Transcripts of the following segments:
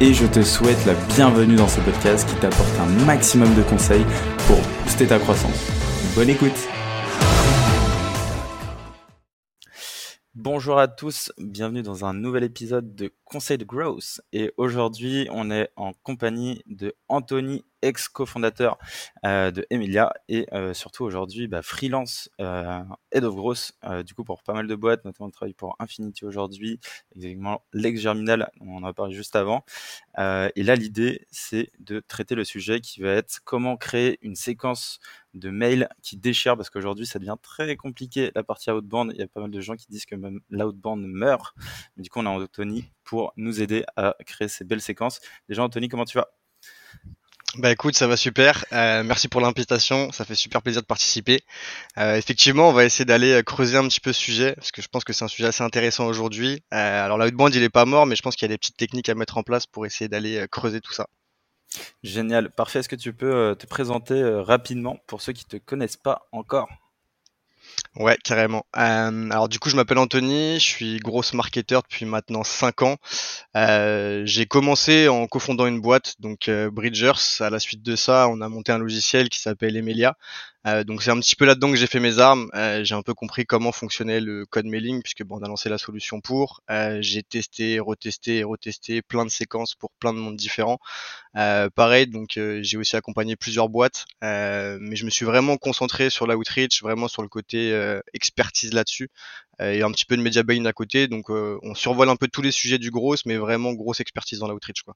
et je te souhaite la bienvenue dans ce podcast qui t'apporte un maximum de conseils pour booster ta croissance. Bonne écoute Bonjour à tous, bienvenue dans un nouvel épisode de Conseil de Growth. Et aujourd'hui, on est en compagnie de Anthony, ex-cofondateur euh, de Emilia et euh, surtout aujourd'hui bah, freelance euh, head of growth du coup pour pas mal de boîtes, notamment travaille pour Infinity aujourd'hui, exactement l'ex Germinal, on en a parlé juste avant. et là, l'idée, c'est de traiter le sujet qui va être comment créer une séquence de mails qui déchire parce qu'aujourd'hui ça devient très compliqué la partie outbound. Il y a pas mal de gens qui disent que même l'outbound meurt. Mais du coup, on a Anthony pour nous aider à créer ces belles séquences. Déjà, Anthony, comment tu vas? Bah écoute, ça va super. Euh, merci pour l'invitation. Ça fait super plaisir de participer. Euh, effectivement, on va essayer d'aller euh, creuser un petit peu ce sujet parce que je pense que c'est un sujet assez intéressant aujourd'hui. Alors l'outbound, il est pas mort, mais je pense qu'il y a des petites techniques à mettre en place pour essayer d'aller creuser tout ça. Génial, parfait. Est-ce que tu peux te présenter rapidement pour ceux qui te connaissent pas encore? Ouais, carrément. Euh, alors du coup, je m'appelle Anthony, je suis grosse marketeur depuis maintenant 5 ans. j'ai commencé en cofondant une boîte, donc Bridgers. À la suite de ça, on a monté un logiciel qui s'appelle Emilia, euh, donc c'est un petit peu là-dedans que j'ai fait mes armes. Euh, j'ai un peu compris comment fonctionnait le code mailing puisque bon, on a lancé la solution pour. Euh, j'ai testé, retesté et retesté plein de séquences pour plein de mondes différents. pareil, donc j'ai aussi accompagné plusieurs boîtes, mais je me suis vraiment concentré sur l'outreach, vraiment sur le côté expertise là-dessus et un petit peu de media buying à côté. Donc on survole un peu tous les sujets du gros, mais vraiment grosse expertise dans l'outreach quoi.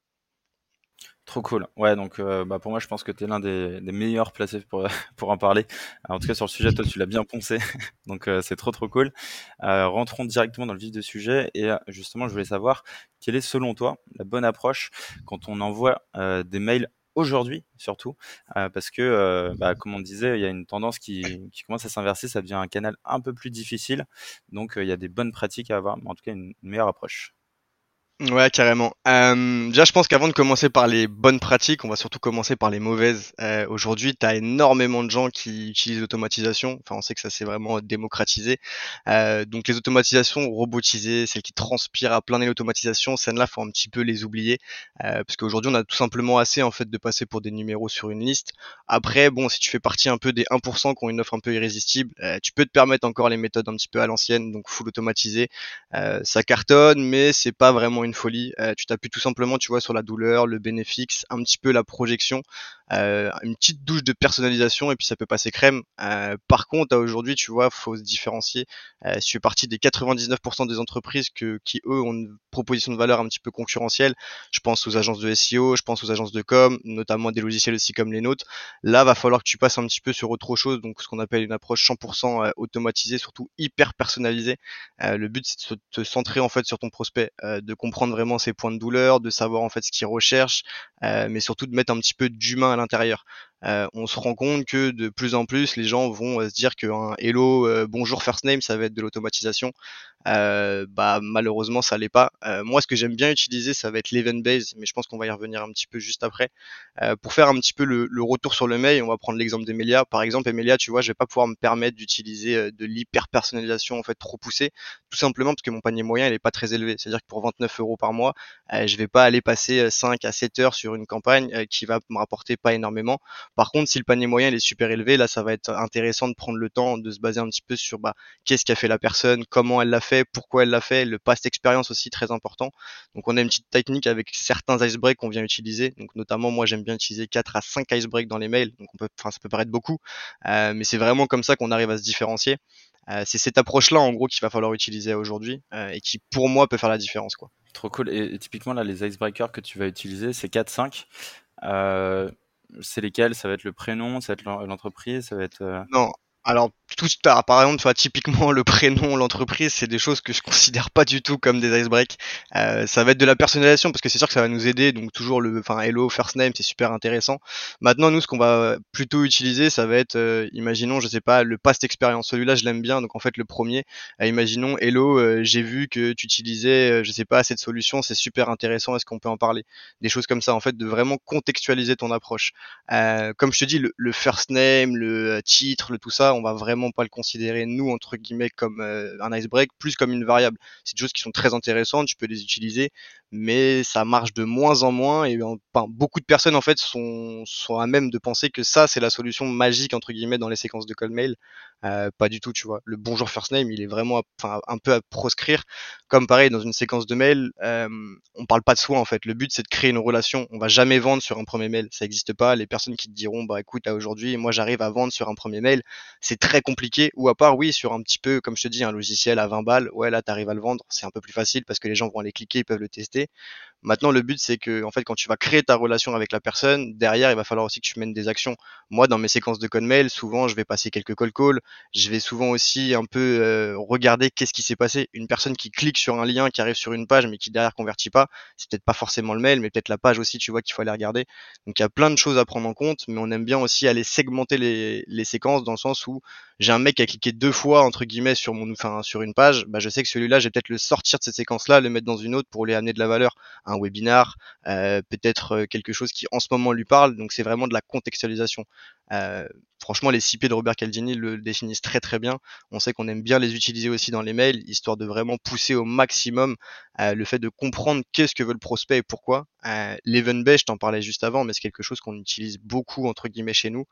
Trop cool. Ouais, donc euh, bah, pour moi, je pense que tu es l'un des, meilleurs placés pour, pour en parler. en tout cas, sur le sujet, toi, tu l'as bien poncé. donc euh, c'est trop, trop cool. Euh, rentrons directement dans le vif du sujet. Et justement, je voulais savoir quelle est, selon toi, la bonne approche quand on envoie des mails aujourd'hui, surtout? parce que, bah, comme on disait, il y a une tendance qui, qui commence à s'inverser. Ça devient un canal un peu plus difficile. Donc, il y a des bonnes pratiques à avoir, mais en tout cas, une meilleure approche. Ouais, carrément. Euh, déjà, je pense qu'avant de commencer par les bonnes pratiques, on va surtout commencer par les mauvaises. Euh, Aujourd'hui, tu as énormément de gens qui utilisent l'automatisation. Enfin, on sait que ça s'est vraiment démocratisé. Euh, donc, les automatisations robotisées, celles qui transpirent à plein nez l'automatisation, celles-là, faut un petit peu les oublier. Euh, parce qu'aujourd'hui, on a tout simplement assez en fait de passer pour des numéros sur une liste. Après, bon, si tu fais partie un peu des 1% qui ont une offre un peu irrésistible, euh, tu peux te permettre encore les méthodes un petit peu à l'ancienne, donc full automatisé. Euh, ça cartonne, mais c'est pas vraiment une folie. Euh, tu t'appuies tout simplement, tu vois, sur la douleur, le bénéfice, un petit peu la projection, euh, une petite douche de personnalisation et puis ça peut passer crème. Euh, par contre, aujourd'hui, tu vois, faut se différencier. si tu fais partie des 99% des entreprises que, qui eux ont une proposition de valeur un petit peu concurrentielle, je pense aux agences de SEO, je pense aux agences de com, notamment des logiciels aussi comme les nôtres. Là, va falloir que tu passes un petit peu sur autre chose, donc ce qu'on appelle une approche 100% automatisée, surtout hyper personnalisée. le but, c'est de te centrer en fait sur ton prospect, de comprendre vraiment ses points de douleur, de savoir en fait ce qu'il recherche, euh, mais surtout de mettre un petit peu d'humain à l'intérieur. Euh, on se rend compte que de plus en plus, les gens vont euh, se dire qu'un hello, euh, bonjour first name, ça va être de l'automatisation. bah malheureusement, ça l'est pas. moi, ce que j'aime bien utiliser, ça va être l'event base, mais je pense qu'on va y revenir un petit peu juste après. pour faire un petit peu le, retour sur le mail, on va prendre l'exemple d'Emelia. Par exemple, Emelia, tu vois, je vais pas pouvoir me permettre d'utiliser de l'hyper personnalisation en fait trop poussée, tout simplement parce que mon panier moyen il est pas très élevé. C'est-à-dire que pour 29 euros par mois, je vais pas aller passer 5 à 7 heures sur une campagne qui va me rapporter pas énormément par contre, si le panier moyen est super élevé, là, ça va être intéressant de prendre le temps de se baser un petit peu sur bah, qu'est-ce qu'a fait la personne, comment elle l'a fait, pourquoi elle l'a fait, le past expérience aussi très important. Donc, on a une petite technique avec certains icebreaks qu'on vient utiliser. Donc, notamment, moi, j'aime bien utiliser 4 à 5 icebreaks dans les mails. Donc, on peut, ça peut paraître beaucoup, euh, mais c'est vraiment comme ça qu'on arrive à se différencier. Euh, c'est cette approche-là, en gros, qu'il va falloir utiliser aujourd'hui euh, et qui, pour moi, peut faire la différence, quoi. Trop cool. Et, typiquement, là, les icebreakers que tu vas utiliser, c'est 4-5. Euh, c'est lesquels? Ça va être le prénom, ça va être l'entreprise, ça va être. Non, alors tout, par exemple, tu typiquement le prénom, l'entreprise, c'est des choses que je considère pas du tout comme des icebreaks. Euh, ça va être de la personnalisation parce que c'est sûr que ça va nous aider. Donc toujours le, enfin hello, first name, c'est super intéressant. Maintenant, nous, ce qu'on va plutôt utiliser, ça va être, euh, imaginons, je sais pas, le past experience. Celui-là, je l'aime bien. Donc en fait, le premier, euh, imaginons, hello, euh, j'ai vu que tu utilisais, je sais pas, cette solution, c'est super intéressant. Est-ce qu'on peut en parler? Des choses comme ça, en fait, de vraiment contextualiser ton approche. comme je te dis, le, le first name, le titre, le tout ça, on va vraiment pas le considérer nous entre guillemets comme euh, un icebreak, plus comme une variable. C'est des choses qui sont très intéressantes, tu peux les utiliser, mais ça marche de moins en moins et enfin, beaucoup de personnes en fait sont sont à même de penser que ça c'est la solution magique entre guillemets dans les séquences de call mail. Euh, pas du tout, tu vois. Le bonjour first name, il est vraiment enfin, un peu à proscrire. Comme pareil dans une séquence de mail, euh, on parle pas de soi en fait. Le but c'est de créer une relation. On va jamais vendre sur un premier mail, ça n'existe pas. Les personnes qui te diront bah écoute là aujourd'hui moi j'arrive à vendre sur un premier mail, c'est très compliqué. Ou à part oui sur un petit peu comme je te dis un logiciel à 20 balles, ouais là t'arrives à le vendre, c'est un peu plus facile parce que les gens vont aller cliquer, ils peuvent le tester. Maintenant, le but, c'est que, en fait, quand tu vas créer ta relation avec la personne, derrière, il va falloir aussi que tu mènes des actions. Moi, dans mes séquences de code mail, souvent, je vais passer quelques call calls. Je vais souvent aussi un peu euh, regarder qu'est-ce qui s'est passé. Une personne qui clique sur un lien, qui arrive sur une page, mais qui derrière convertit pas, c'est peut-être pas forcément le mail, mais peut-être la page aussi, tu vois, qu'il faut aller regarder. Donc, il y a plein de choses à prendre en compte, mais on aime bien aussi aller segmenter les, séquences dans le sens où j'ai un mec qui a cliqué deux fois, entre guillemets, sur mon, enfin, sur une page. Bah, je sais que celui-là, je vais peut-être le sortir de cette séquence-là, le mettre dans une autre pour lui amener de la un webinar, euh, peut-être euh, quelque chose qui en ce moment lui parle. Donc c'est vraiment de la contextualisation. Euh, franchement, les CP de Robert Caldini le définissent très très bien. On sait qu'on aime bien les utiliser aussi dans les mails, histoire de vraiment pousser au maximum le fait de comprendre qu'est-ce que veut le prospect et pourquoi. Euh, je t'en parlais juste avant, mais c'est quelque chose qu'on utilise beaucoup entre guillemets chez nous.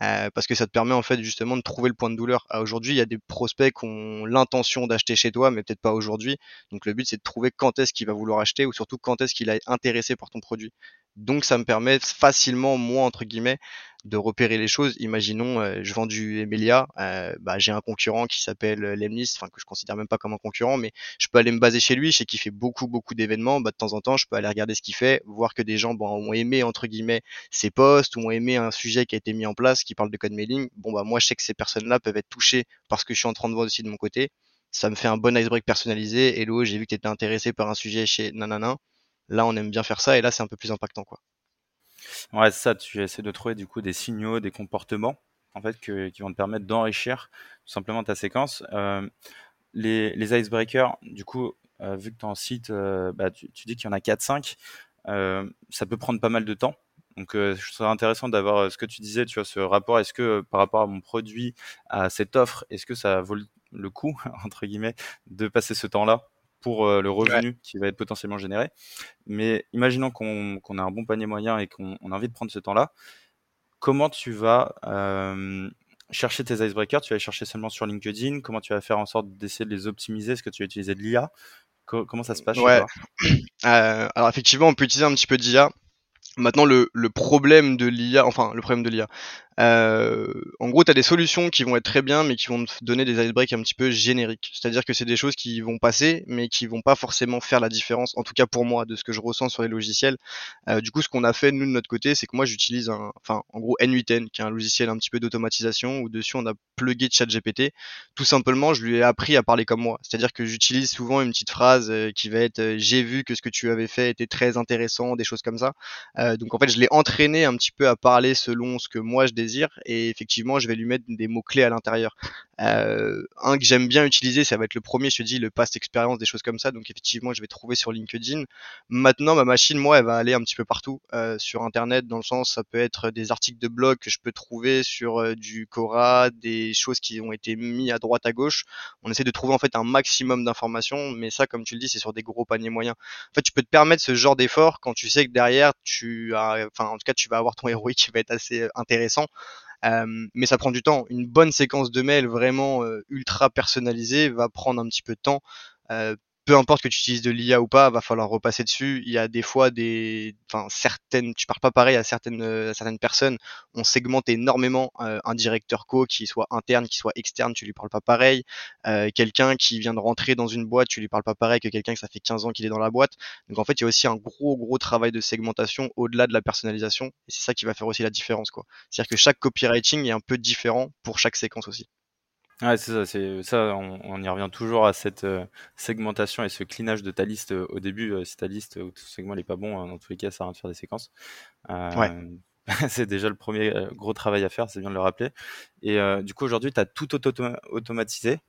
Euh, parce que ça te permet en fait justement de trouver le point de douleur. Aujourd'hui, il y a des prospects qui ont l'intention d'acheter chez toi, mais peut-être pas aujourd'hui. Donc le but c'est de trouver quand est-ce qu'il va vouloir acheter ou surtout quand est-ce qu'il est intéressé par ton produit. Donc ça me permet facilement, moi entre guillemets, de repérer les choses. Imaginons, euh, je vends du Emilia, euh, bah, j'ai un concurrent qui s'appelle euh, Lemnis, enfin que je considère même pas comme un concurrent, mais je peux aller me baser chez lui, je sais qu'il fait beaucoup beaucoup d'événements. Bah, de temps en temps, je peux aller regarder ce qu'il fait, voir que des gens bon, ont aimé entre guillemets ses posts ou ont aimé un sujet qui a été mis en place, qui parle de code mailing. Bon bah moi je sais que ces personnes-là peuvent être touchées parce que je suis en train de voir aussi de mon côté. Ça me fait un bon icebreak personnalisé. Hello, j'ai vu que tu étais intéressé par un sujet chez nanana. Là, on aime bien faire ça et là, c'est un peu plus impactant, quoi. Ouais, ça, tu essaies de trouver du coup des signaux, des comportements, en fait, qui vont te permettre d'enrichir tout simplement ta séquence. Euh, les, icebreakers, du coup, euh, vu que en cites, euh, bah, tu, dis qu'il y en a 4-5, ça peut prendre pas mal de temps. Donc, je trouve intéressant d'avoir ce que tu disais, tu vois, ce rapport. Est-ce que par rapport à mon produit, à cette offre, est-ce que ça vaut le coup, entre guillemets, de passer ce temps-là? Pour euh, le revenu qui va être potentiellement généré. Mais imaginons qu'on a un bon panier moyen et qu'on a envie de prendre ce temps-là. Comment tu vas euh, chercher tes icebreakers? Tu vas les chercher seulement sur LinkedIn? Comment tu vas faire en sorte d'essayer de les optimiser? Est-ce que tu vas utiliser de l'IA Comment ça se passe ouais. Euh, alors effectivement, on peut utiliser un petit peu d'IA. Maintenant, le, le problème de l'IA, enfin le problème de l'IA, euh, en gros, tu as des solutions qui vont être très bien, mais qui vont te donner des icebreaks un petit peu génériques. C'est-à-dire que c'est des choses qui vont passer, mais qui vont pas forcément faire la différence, en tout cas pour moi, de ce que je ressens sur les logiciels. Euh, du coup, ce qu'on a fait, nous, de notre côté, c'est que moi, j'utilise un, enfin, en gros, N8N, qui est un logiciel un petit peu d'automatisation, où dessus, on a plugué ChatGPT. Tout simplement, je lui ai appris à parler comme moi. C'est-à-dire que j'utilise souvent une petite phrase euh, qui va être j'ai vu que ce que tu avais fait était très intéressant, des choses comme ça. donc, en fait, je l'ai entraîné un petit peu à parler selon ce que moi je et effectivement je vais lui mettre des mots clés à l'intérieur. Euh, un que j'aime bien utiliser, ça va être le premier, je te dis le past expérience, des choses comme ça. Donc effectivement, je vais trouver sur LinkedIn. Maintenant, ma machine, moi, elle va aller un petit peu partout euh, sur Internet, dans le sens, ça peut être des articles de blog que je peux trouver sur euh, du Cora, des choses qui ont été mis à droite, à gauche. On essaie de trouver en fait un maximum d'informations, mais ça, comme tu le dis, c'est sur des gros paniers moyens. En fait, tu peux te permettre ce genre d'effort quand tu sais que derrière, tu as, enfin, en tout cas, tu vas avoir ton héroïque qui va être assez intéressant. Euh, mais ça prend du temps. Une bonne séquence de mails vraiment euh, ultra personnalisée va prendre un petit peu de temps. Euh, peu importe que tu utilises de l'IA ou pas, va falloir repasser dessus. Il y a des fois des, enfin certaines, tu parles pas pareil à certaines à certaines personnes. On segmente énormément un directeur co qui soit interne, qui soit externe, tu lui parles pas pareil. Euh, quelqu'un qui vient de rentrer dans une boîte, tu lui parles pas pareil que quelqu'un qui ça fait 15 ans qu'il est dans la boîte. Donc en fait, il y a aussi un gros gros travail de segmentation au-delà de la personnalisation et c'est ça qui va faire aussi la différence quoi. C'est-à-dire que chaque copywriting est un peu différent pour chaque séquence aussi. Ouais, c'est ça, c'est ça, on, y revient toujours à cette euh, segmentation et ce clinage de ta liste euh, au début. Euh, si ta liste ou ton segment n'est pas bon, hein, dans tous les cas, ça sert à de faire des séquences. Ouais. c'est déjà le premier gros travail à faire, c'est bien de le rappeler. Et du coup, aujourd'hui, tu as tout automatisé.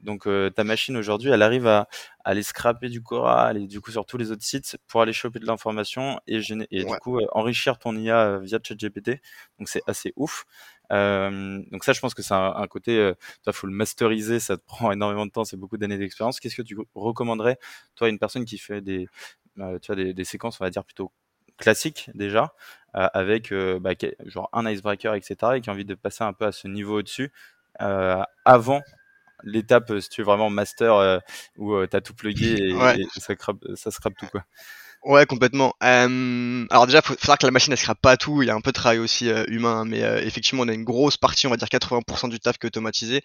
Donc ta machine aujourd'hui, elle arrive à, aller scraper du Cora, aller du coup sur tous les autres sites pour aller choper de l'information et, et du coup enrichir ton IA via ChatGPT. Donc c'est assez ouf. Donc ça, je pense que c'est un, côté, il faut le masteriser, ça te prend énormément de temps, c'est beaucoup d'années d'expérience. Qu'est-ce que tu recommanderais, toi, une personne qui fait des, tu vois, des, des, séquences, on va dire plutôt classiques déjà, avec bah, genre un icebreaker, etc., et qui a envie de passer un peu à ce niveau au-dessus avant l'étape, euh, si tu es vraiment master, euh, où euh, tu as tout plugué et, ça, ça scrape tout. quoi? Ouais, complètement. Euh, alors déjà, faut savoir que la machine, elle scrape pas tout. Il y a un peu de travail aussi euh, humain, mais euh, effectivement, on a une grosse partie, on va dire 80% du taf qui est automatisé.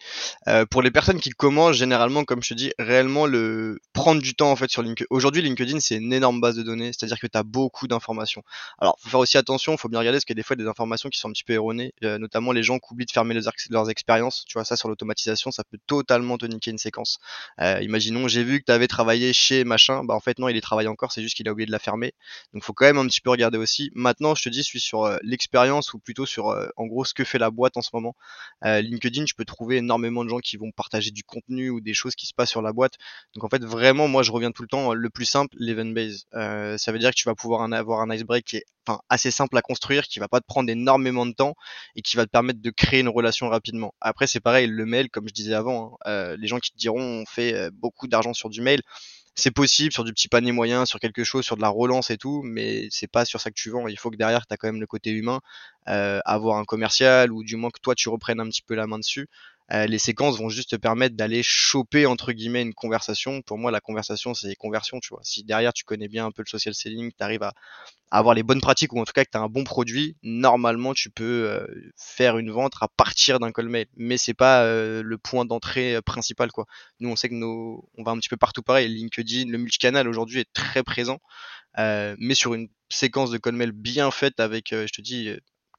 pour les personnes qui commencent, généralement, comme je te dis, réellement le prendre du temps en fait sur LinkedIn. Aujourd'hui, LinkedIn, c'est une énorme base de données, c'est-à-dire que tu as beaucoup d'informations. Alors, faut faire aussi attention, faut bien regarder parce qu'il y a des fois des informations qui sont un petit peu erronées, notamment les gens qui oublient de fermer leurs, expériences. Tu vois, ça sur l'automatisation, ça peut totalement te niquer une séquence. imaginons, j'ai vu que tu avais travaillé chez machin, bah en fait non, il est travaillé encore, c'est juste qu'il a oublié de la fermer. Donc faut quand même un petit peu regarder aussi. Maintenant, je te dis, je suis sur euh, l'expérience ou plutôt sur euh, en gros ce que fait la boîte en ce moment. Euh, LinkedIn, je peux trouver énormément de gens qui vont partager du contenu ou des choses qui se passent sur la boîte. Donc en fait, vraiment, moi je reviens tout le temps le plus simple, l'event base. ça veut dire que tu vas pouvoir avoir un icebreak qui est enfin, assez simple à construire, qui va pas te prendre énormément de temps et qui va te permettre de créer une relation rapidement. Après, c'est pareil, le mail, comme je disais avant, hein, les gens qui te diront on fait beaucoup d'argent sur du mail c'est possible sur du petit panier moyen, sur quelque chose, sur de la relance et tout, mais c'est pas sur ça que tu vends. Il faut que derrière, tu as quand même le côté humain, euh, avoir un commercial ou du moins que toi, tu reprennes un petit peu la main dessus. Euh, les séquences vont juste te permettre d'aller choper entre guillemets une conversation. Pour moi, la conversation, c'est conversion, tu vois. Si derrière tu connais bien un peu le social selling, tu arrives à, avoir les bonnes pratiques ou en tout cas que tu as un bon produit, normalement tu peux euh, faire une vente à partir d'un call mail. Mais c'est pas euh, le point d'entrée principal quoi. Nous on sait que nos, on va un petit peu partout pareil. LinkedIn, le multicanal aujourd'hui est très présent, mais sur une séquence de call mail bien faite avec, je te dis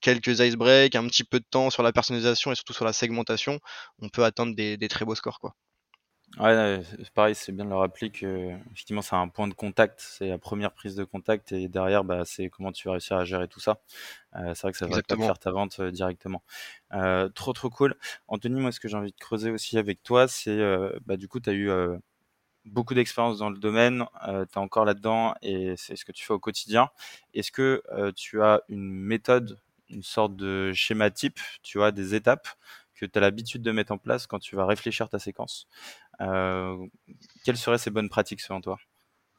quelques ice breaks, un petit peu de temps sur la personnalisation et surtout sur la segmentation, on peut atteindre des, très beaux scores. Quoi. Ouais, c'est pareil, c'est bien de le rappeler que effectivement c'est un point de contact, c'est la première prise de contact et derrière bah, c'est comment tu vas réussir à gérer tout ça. Euh, c'est vrai que ça va te faire ta vente euh, directement. Euh, trop trop cool. Anthony, moi ce que j'ai envie de creuser aussi avec toi, c'est bah, du coup tu as eu beaucoup d'expérience dans le domaine, tu es encore là-dedans et c'est ce que tu fais au quotidien. Est-ce que tu as une méthode une sorte de schéma type, tu vois, des étapes que tu as l'habitude de mettre en place quand tu vas réfléchir ta séquence. Euh, quelles seraient ces bonnes pratiques selon toi?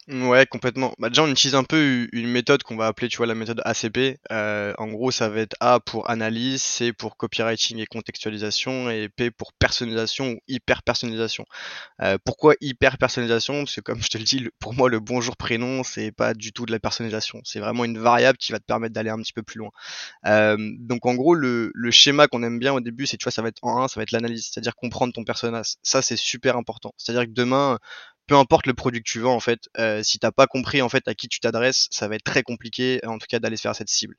Ouais, complètement. Bah, déjà, on utilise un peu une méthode qu'on va appeler, tu vois, la méthode ACP. Euh, en gros, ça va être A pour analyse, C pour copywriting et contextualisation, et P pour personnalisation ou hyper personnalisation. Euh, pourquoi hyper personnalisation Parce que comme je te le dis, pour moi, le bonjour prénom, c'est pas du tout de la personnalisation. C'est vraiment une variable qui va te permettre d'aller un petit peu plus loin. Euh, donc, en gros, le, le schéma qu'on aime bien au début, c'est, tu vois, ça va être en 1, ça va être l'analyse, c'est-à-dire comprendre ton personnage. Ça, c'est super important. C'est-à-dire que demain, peu importe le produit que tu vends en fait, euh, si t'as pas compris en fait à qui tu t'adresses, ça va être très compliqué en tout cas d'aller se faire cette cible.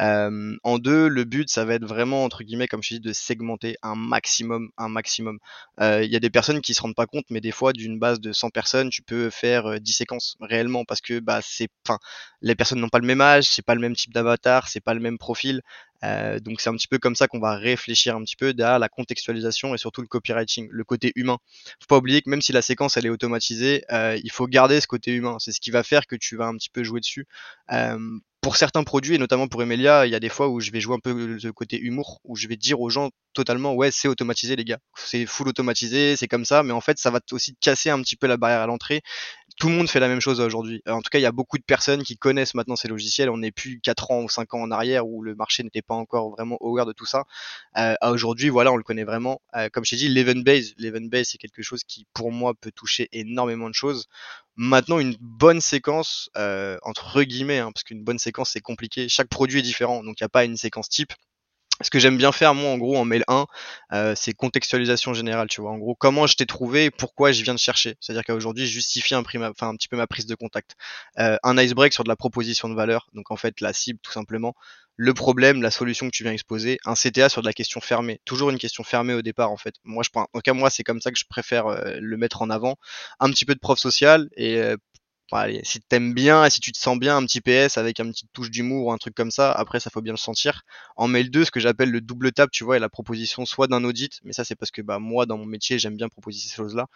Euh, en deux, le but ça va être vraiment entre guillemets comme je dis de segmenter un maximum, un maximum. Euh, il y a des personnes qui se rendent pas compte, mais des fois d'une base de 100 personnes, tu peux faire 10 séquences réellement parce que bah c'est, enfin, les personnes n'ont pas le même âge, c'est pas le même type d'avatar, c'est pas le même profil. Euh, donc c'est un petit peu comme ça qu'on va réfléchir un petit peu derrière la contextualisation et surtout le copywriting, le côté humain. Faut pas oublier que même si la séquence elle est automatisée, euh, il faut garder ce côté humain. C'est ce qui va faire que tu vas un petit peu jouer dessus. Euh, pour certains produits, et notamment pour Emilia, il y a des fois où je vais jouer un peu le côté humour, où je vais dire aux gens totalement, ouais, c'est automatisé, les gars. C'est full automatisé, c'est comme ça, mais en fait, ça va aussi casser un petit peu la barrière à l'entrée. Tout le monde fait la même chose aujourd'hui. En tout cas, il y a beaucoup de personnes qui connaissent maintenant ces logiciels. On n'est plus 4 ans ou 5 ans en arrière où le marché n'était pas encore vraiment aware de tout ça. Euh, aujourd'hui, voilà, on le connaît vraiment. Euh, comme je t'ai dit, l'event base, l'event base, c'est quelque chose qui, pour moi, peut toucher énormément de choses. Maintenant, une bonne séquence, euh, entre guillemets, hein, parce qu'une bonne séquence c'est compliqué, chaque produit est différent, donc il n'y a pas une séquence type. Ce que j'aime bien faire moi en gros en mail 1 euh, c'est contextualisation générale tu vois. En gros comment je t'ai trouvé et pourquoi je viens de chercher. C'est à dire qu'aujourd'hui je justifie un, enfin, un petit peu ma prise de contact. Euh, un icebreak sur de la proposition de valeur. Donc en fait la cible tout simplement. Le problème la solution que tu viens exposer. Un CTA sur de la question fermée. Toujours une question fermée au départ en fait. Moi je prends en tout cas moi c'est comme ça que je préfère euh, le mettre en avant. Un petit peu de prof social et euh, allez, si t'aimes bien et si tu te sens bien un petit PS avec une petite touche d'humour ou un truc comme ça, après ça faut bien le sentir. En mail 2, ce que j'appelle le double tap, tu vois, est la proposition soit d'un audit, mais ça c'est parce que bah moi dans mon métier j'aime bien proposer ces choses-là.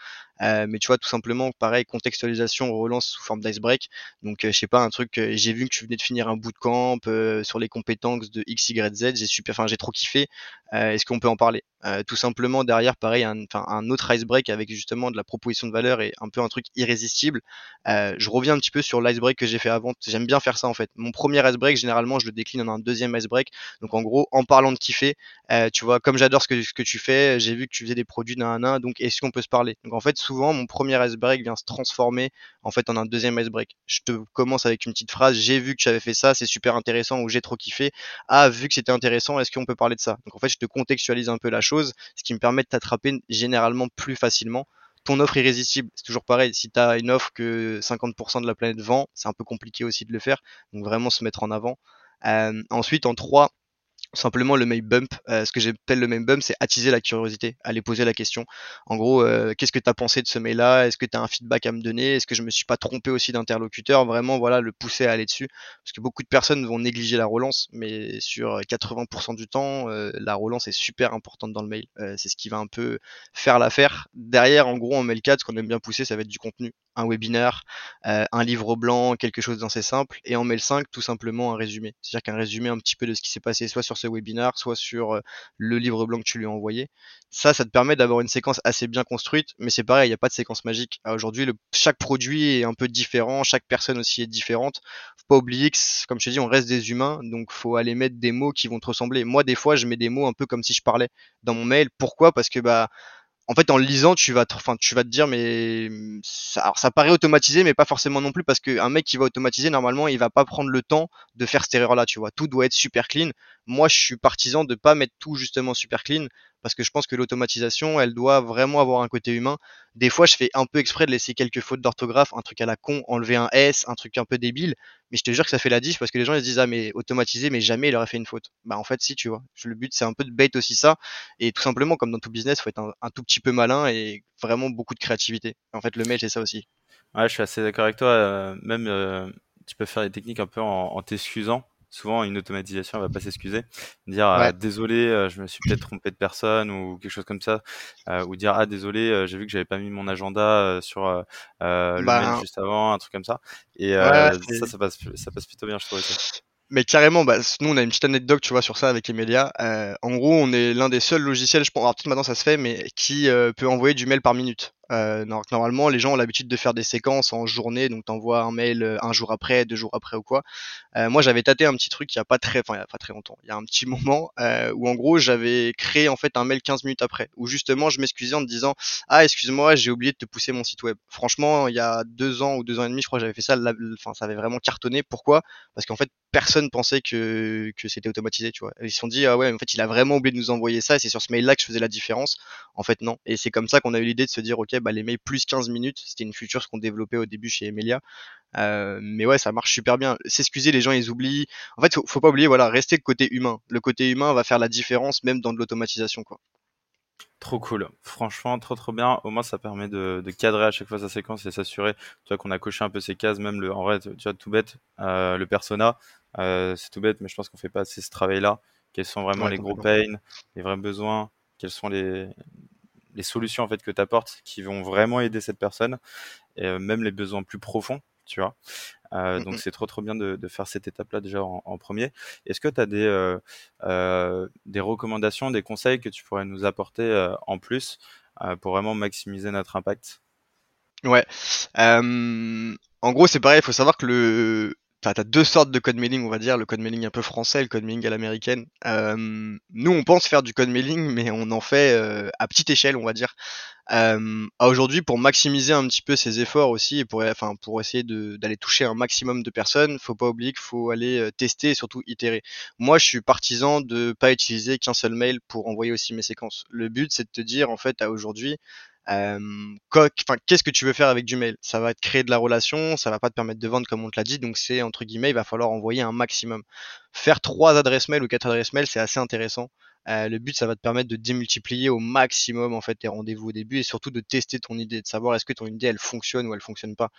Euh, mais tu vois tout simplement pareil contextualisation relance sous forme d'ice-break. Donc euh, je sais pas un truc, euh, j'ai vu que tu venais de finir un bootcamp euh, sur les compétences de X Y Z, j'ai super, enfin j'ai trop kiffé. Est-ce qu'on peut en parler? Tout simplement derrière pareil un, un autre icebreak avec justement de la proposition de valeur et un peu un truc irrésistible. Euh, je reviens un petit peu sur l'icebreak que j'ai fait avant. J'aime bien faire ça en fait. Mon premier icebreak, généralement, je le décline en un deuxième icebreak. Donc en gros, en parlant de kiffer, euh, tu vois, comme j'adore ce que, tu fais, j'ai vu que tu faisais des produits d'un à un, donc est-ce qu'on peut se parler? Donc en fait, souvent, mon premier icebreak vient se transformer en fait en un deuxième icebreak. Je te commence avec une petite phrase, j'ai vu que j'avais fait ça, c'est super intéressant ou j'ai trop kiffé. Ah, vu que c'était intéressant, est-ce qu'on peut parler de ça? Donc en fait, je te contextualise un peu la chose, ce qui me permet de t'attraper généralement plus facilement ton offre irrésistible, c'est toujours pareil. Si tu as une offre que 50% de la planète vend, c'est un peu compliqué aussi de le faire. Donc vraiment se mettre en avant. Euh, ensuite, en 3, simplement le mail bump. Euh, ce que j'appelle le mail bump, c'est attiser la curiosité, aller poser la question. En gros, euh, qu'est-ce que tu as pensé de ce mail-là? Est-ce que tu as un feedback à me donner? Est-ce que je me suis pas trompé aussi d'interlocuteur? Vraiment, voilà, le pousser à aller dessus. Parce que beaucoup de personnes vont négliger la relance, mais sur 80% du temps, euh, la relance est super importante dans le mail. c'est ce qui va un peu faire l'affaire. Derrière, en gros, en mail 4, ce qu'on aime bien pousser, ça va être du contenu. Un webinaire, un livre blanc, quelque chose d'assez simple. Et en mail 5, tout simplement un résumé. C'est-à-dire qu'un résumé un petit peu de ce qui s'est passé, soit sur ce webinaire, soit sur le livre blanc que tu lui as envoyé. Ça, ça te permet d'avoir une séquence assez bien construite, mais c'est pareil, il n'y a pas de séquence magique. Aujourd'hui, chaque produit est un peu différent, chaque personne aussi est différente. Faut pas oublier comme je te dis, on reste des humains, donc faut aller mettre des mots qui vont te ressembler. Moi, des fois, je mets des mots un peu comme si je parlais dans mon mail. Pourquoi? Parce que bah en fait, en le lisant, tu vas, te, enfin, tu vas te dire, mais ça, alors, ça paraît automatisé, mais pas forcément non plus, parce qu'un mec qui va automatiser, normalement, il va pas prendre le temps de faire cette erreur-là, tu vois. Tout doit être super clean. Moi, je suis partisan de pas mettre tout justement super clean, parce que je pense que l'automatisation, elle doit vraiment avoir un côté humain. Des fois, je fais un peu exprès de laisser quelques fautes d'orthographe, un truc à la con, enlever un S, un truc un peu débile, mais je te jure que ça fait la diff parce que les gens ils se disent ah mais automatisé, mais jamais il aurait fait une faute. Bah en fait si tu vois. Le but c'est un peu de bait aussi ça, et tout simplement comme dans tout business, faut être un, tout petit peu malin et vraiment beaucoup de créativité. En fait le mail c'est ça aussi. Ouais, je suis assez d'accord avec toi. Euh, même euh, tu peux faire des techniques un peu en t'excusant souvent une automatisation va pas s'excuser, dire ah, désolé, euh, je me suis peut-être trompé de personne ou quelque chose comme ça, euh, ou dire ah désolé, euh, j'ai vu que j'avais pas mis mon agenda sur le bah, mail juste avant, un truc comme ça. Et ça, ça passe, ça passe plutôt bien, je trouve. Mais carrément, bah, nous on a une petite anecdote, tu vois, sur ça avec Emilia. en gros, on est l'un des seuls logiciels, je pense, peut-être maintenant ça se fait, mais qui peut envoyer du mail par minute. Euh, normalement, les gens ont l'habitude de faire des séquences en journée, donc t'envoies un mail euh, un jour après, deux jours après ou quoi. Euh, moi, j'avais tâté un petit truc il y a pas très, enfin, pas très longtemps, il y a un petit moment où en gros, j'avais créé en fait un mail 15 minutes après, où justement, je m'excusais en te disant, ah, excuse-moi, j'ai oublié de te pousser mon site web. Franchement, il y a deux ans ou deux ans et demi, je crois, j'avais fait ça. Enfin, ça avait vraiment cartonné. Pourquoi? Parce qu'en fait, personne pensait que que c'était automatisé, tu vois. Ils se sont dit, ah ouais, en fait, il a vraiment oublié de nous envoyer ça, et c'est sur ce mail-là que je faisais la différence. En fait, non. Et c'est comme ça qu'on a eu l'idée de se dire, ok, bah, les mails plus 15 minutes. C'était une feature ce qu'on développait au début chez Emilia. Euh, mais ouais, ça marche super bien. S'excuser, les gens ils oublient. En fait, faut, faut pas oublier, voilà, rester le côté humain. Le côté humain va faire la différence même dans de l'automatisation, quoi. Trop cool. Franchement, trop trop bien. Au moins, ça permet de, cadrer à chaque fois sa séquence et s'assurer, tu vois, qu'on a coché un peu ces cases. Même le, en vrai, tu vois, tout bête, euh, le persona, euh, c'est tout bête, mais je pense qu'on fait pas assez ce travail-là. Quels sont vraiment les gros pains, les vrais besoins, quels sont les, les solutions en fait que tu apportes qui vont vraiment aider cette personne et euh, même les besoins plus profonds tu vois. Euh, donc c'est trop trop bien de, de faire cette étape là déjà en, en premier. Est-ce que tu as des euh, euh, des recommandations des conseils que tu pourrais nous apporter en plus pour vraiment maximiser notre impact? Ouais. En gros c'est pareil il faut savoir que le t'as as deux sortes de code mailing, on va dire, le code mailing un peu français, le code mailing à l'américaine. Euh, nous, on pense faire du code mailing, mais on en fait euh, à petite échelle, on va dire. Euh, aujourd'hui, pour maximiser un petit peu ses efforts aussi, et pour, enfin, pour essayer d'aller toucher un maximum de personnes, faut pas oublier qu'il faut aller euh, tester et surtout itérer. Moi, je suis partisan de pas utiliser qu'un seul mail pour envoyer aussi mes séquences. Le but, c'est de te dire, en fait, à aujourd'hui, euh, qu'est-ce que tu veux faire avec du mail? Ça va te créer de la relation, ça va pas te permettre de vendre comme on te l'a dit, donc c'est entre guillemets, il va falloir envoyer un maximum. Faire trois adresses mail ou quatre adresses mail, c'est assez intéressant. Euh, le but, ça va te permettre de démultiplier au maximum en fait tes rendez-vous au début et surtout de tester ton idée, de savoir est-ce que ton idée elle fonctionne ou elle fonctionne pas.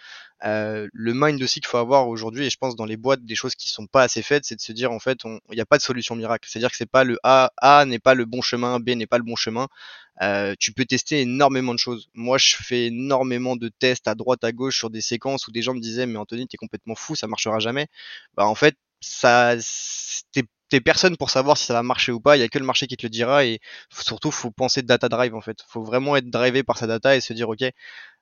Euh, le mind aussi qu'il faut avoir aujourd'hui, et je pense dans les boîtes des choses qui sont pas assez faites, c'est de se dire en fait, il n'y a pas de solution miracle. C'est-à-dire que c'est pas le A, A n'est pas le bon chemin, B n'est pas le bon chemin. Euh, tu peux tester énormément de choses. Moi, je fais énormément de tests à droite, à gauche sur des séquences où des gens me disaient mais Anthony, t'es complètement fou, ça marchera jamais. Bah en fait, ça, t'es personne pour savoir si ça va marcher ou pas. Il y a que le marché qui te le dira et surtout faut penser data drive en fait. Faut vraiment être drivé par sa data et se dire ok,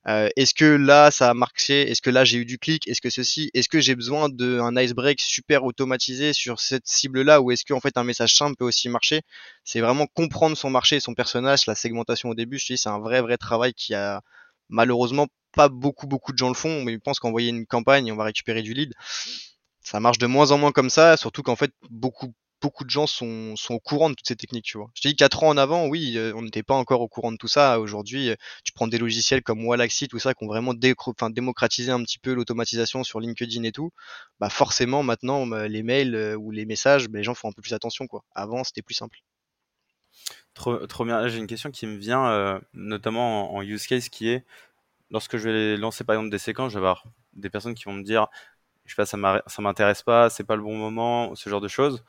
euh, est-ce que là ça a marché? Est-ce que là j'ai eu du clic? Est-ce que ceci? Est-ce que j'ai besoin d'un icebreak super automatisé sur cette cible-là? Ou est-ce qu'en fait un message simple peut aussi marcher? C'est vraiment comprendre son marché, son personnage, la segmentation au début. C'est un vrai vrai travail qui a malheureusement pas beaucoup beaucoup de gens le font, mais ils pensent qu'envoyer une campagne on va récupérer du lead ça marche de moins en moins comme ça, surtout qu'en fait, beaucoup, beaucoup de gens sont, au courant de toutes ces techniques, tu vois. Je te dis 4 ans en avant, oui, euh, on n'était pas encore au courant de tout ça. Aujourd'hui, euh, tu prends des logiciels comme Wallaxy, tout ça, qui ont vraiment démocratisé un petit peu l'automatisation sur LinkedIn et tout. Bah forcément, maintenant, bah, les mails euh, ou les messages, bah, les gens font un peu plus attention, quoi. Avant, c'était plus simple. Trop, trop bien. J'ai une question qui me vient, notamment en, use case, qui est lorsque je vais lancer par exemple des séquences, je vais avoir des personnes qui vont me dire je sais pas, ça m'intéresse pas, c'est pas le bon moment, ce genre de choses.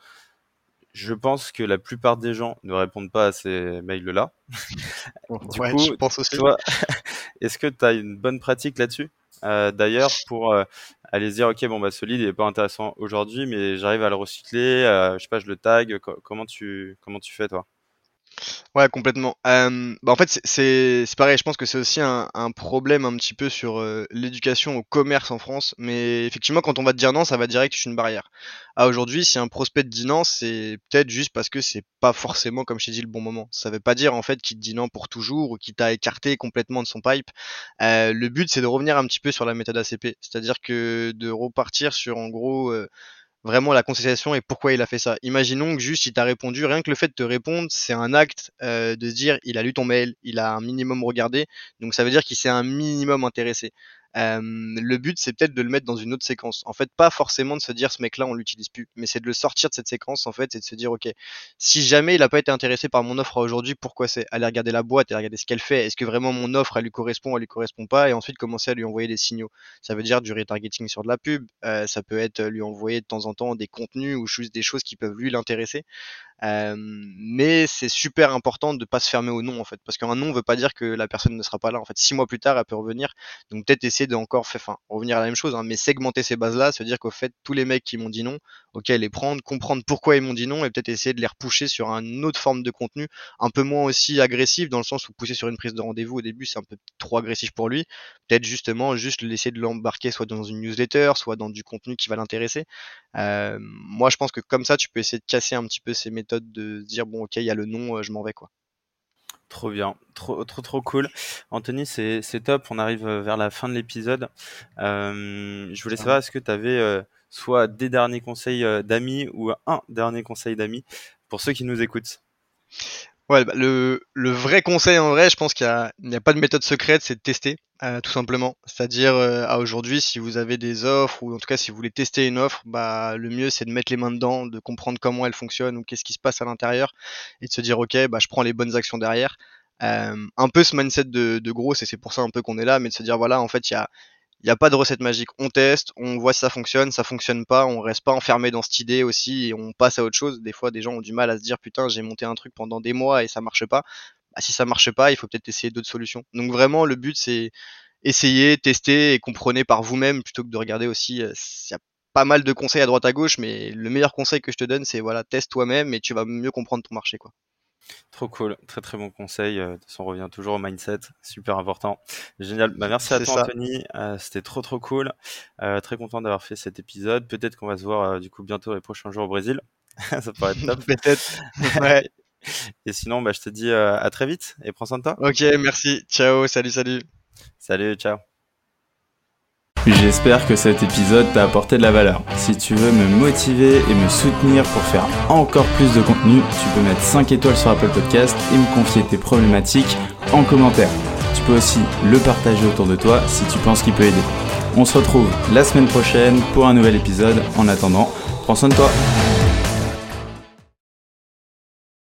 Je pense que la plupart des gens ne répondent pas à ces mails-là. du coup, je pense aussi. est-ce que tu as une bonne pratique là-dessus? Euh, D'ailleurs, pour euh, aller se dire, ok, bon, bah, ce lead n'est pas intéressant aujourd'hui, mais j'arrive à le recycler, euh, je sais pas, je le tag. comment tu, comment tu fais, toi? Ouais, complètement. Euh, bah en fait, c'est c'est pareil. Je pense que c'est aussi un, un problème un petit peu sur euh, l'éducation au commerce en France. Mais effectivement, quand on va te dire non, ça va direct c'est une barrière. À aujourd'hui, si un prospect te dit non, c'est peut-être juste parce que c'est pas forcément, comme je t'ai dit, le bon moment. Ça veut pas dire en fait qu'il te dit non pour toujours ou qu'il t'a écarté complètement de son pipe. Euh, le but, c'est de revenir un petit peu sur la méthode ACP, c'est-à-dire que de repartir sur en gros euh, vraiment la contestation et pourquoi il a fait ça. Imaginons que juste il t'a répondu, rien que le fait de te répondre, c'est un acte euh, de dire il a lu ton mail, il a un minimum regardé, donc ça veut dire qu'il s'est un minimum intéressé. Euh, le but, c'est peut-être de le mettre dans une autre séquence. En fait, pas forcément de se dire ce mec-là, on l'utilise plus, mais c'est de le sortir de cette séquence, en fait, et de se dire, ok, si jamais il n'a pas été intéressé par mon offre aujourd'hui, pourquoi c'est Aller regarder la boîte et regarder ce qu'elle fait? Est-ce que vraiment mon offre, elle lui correspond, elle lui correspond pas, et ensuite commencer à lui envoyer des signaux. Ça veut dire du retargeting sur de la pub. Euh, ça peut être lui envoyer de temps en temps des contenus ou des choses qui peuvent lui l'intéresser. Euh, mais c'est super important de pas se fermer au nom en fait, parce qu'un nom veut pas dire que la personne ne sera pas là. En fait, six mois plus tard, elle peut revenir. Donc peut-être essayer encore enfin, revenir à la même chose, hein, mais segmenter ces bases-là, se dire qu'au fait, tous les mecs qui m'ont dit non, ok, les prendre, comprendre pourquoi ils m'ont dit non, et peut-être essayer de les repousser sur une autre forme de contenu, un peu moins aussi agressif, dans le sens où pousser sur une prise de rendez-vous au début, c'est un peu trop agressif pour lui. Peut-être justement juste laisser de l'embarquer soit dans une newsletter, soit dans du contenu qui va l'intéresser. Euh, moi, je pense que comme ça, tu peux essayer de casser un petit peu ces méthodes de dire bon, ok, il y a le nom, euh, je m'en vais quoi. Trop bien, trop trop trop cool. Anthony, c'est top. On arrive euh, vers la fin de l'épisode. je voulais savoir, est-ce que tu avais soit des derniers conseils d'amis ou un dernier conseil d'amis pour ceux qui nous écoutent? Ouais, bah, le, le, vrai conseil en vrai, je pense qu'il n'y a, a, pas de méthode secrète, c'est de tester, euh, tout simplement. C'est-à-dire, euh, à aujourd'hui, si vous avez des offres, ou en tout cas si vous voulez tester une offre, bah, le mieux c'est de mettre les mains dedans, de comprendre comment elle fonctionne ou qu'est-ce qui se passe à l'intérieur, et de se dire, ok, bah, je prends les bonnes actions derrière. Euh, un peu ce mindset de, de gros, et c'est pour ça un peu qu'on est là, mais de se dire, voilà, en fait, il y a, il n'y a pas de recette magique. On teste, on voit si ça fonctionne, ça fonctionne pas, on reste pas enfermé dans cette idée aussi et on passe à autre chose. Des fois, des gens ont du mal à se dire putain, j'ai monté un truc pendant des mois et ça marche pas. Bah, si ça marche pas, il faut peut-être essayer d'autres solutions. Donc vraiment, le but c'est essayer, tester et comprenez par vous-même plutôt que de regarder aussi. Euh, il y a pas mal de conseils à droite à gauche, mais le meilleur conseil que je te donne, c'est voilà, teste toi-même et tu vas mieux comprendre ton marché quoi. Trop cool, très très bon conseil. Euh, de toute façon, on revient toujours au mindset, super important. Génial. Bah, merci à toi, Anthony. Euh, c'était trop trop cool. Euh, très content d'avoir fait cet épisode. Peut-être qu'on va se voir du coup bientôt les prochains jours au Brésil. Ça pourrait être top. Peut-être. Ouais. Et sinon, bah, je te dis à très vite et prends soin de toi. Ok, merci. Ciao, salut, salut. Salut, ciao. J'espère que cet épisode t'a apporté de la valeur. Si tu veux me motiver et me soutenir pour faire encore plus de contenu, tu peux mettre 5 étoiles sur Apple Podcast et me confier tes problématiques en commentaire. Tu peux aussi le partager autour de toi si tu penses qu'il peut aider. On se retrouve la semaine prochaine pour un nouvel épisode. En attendant, prends soin de toi.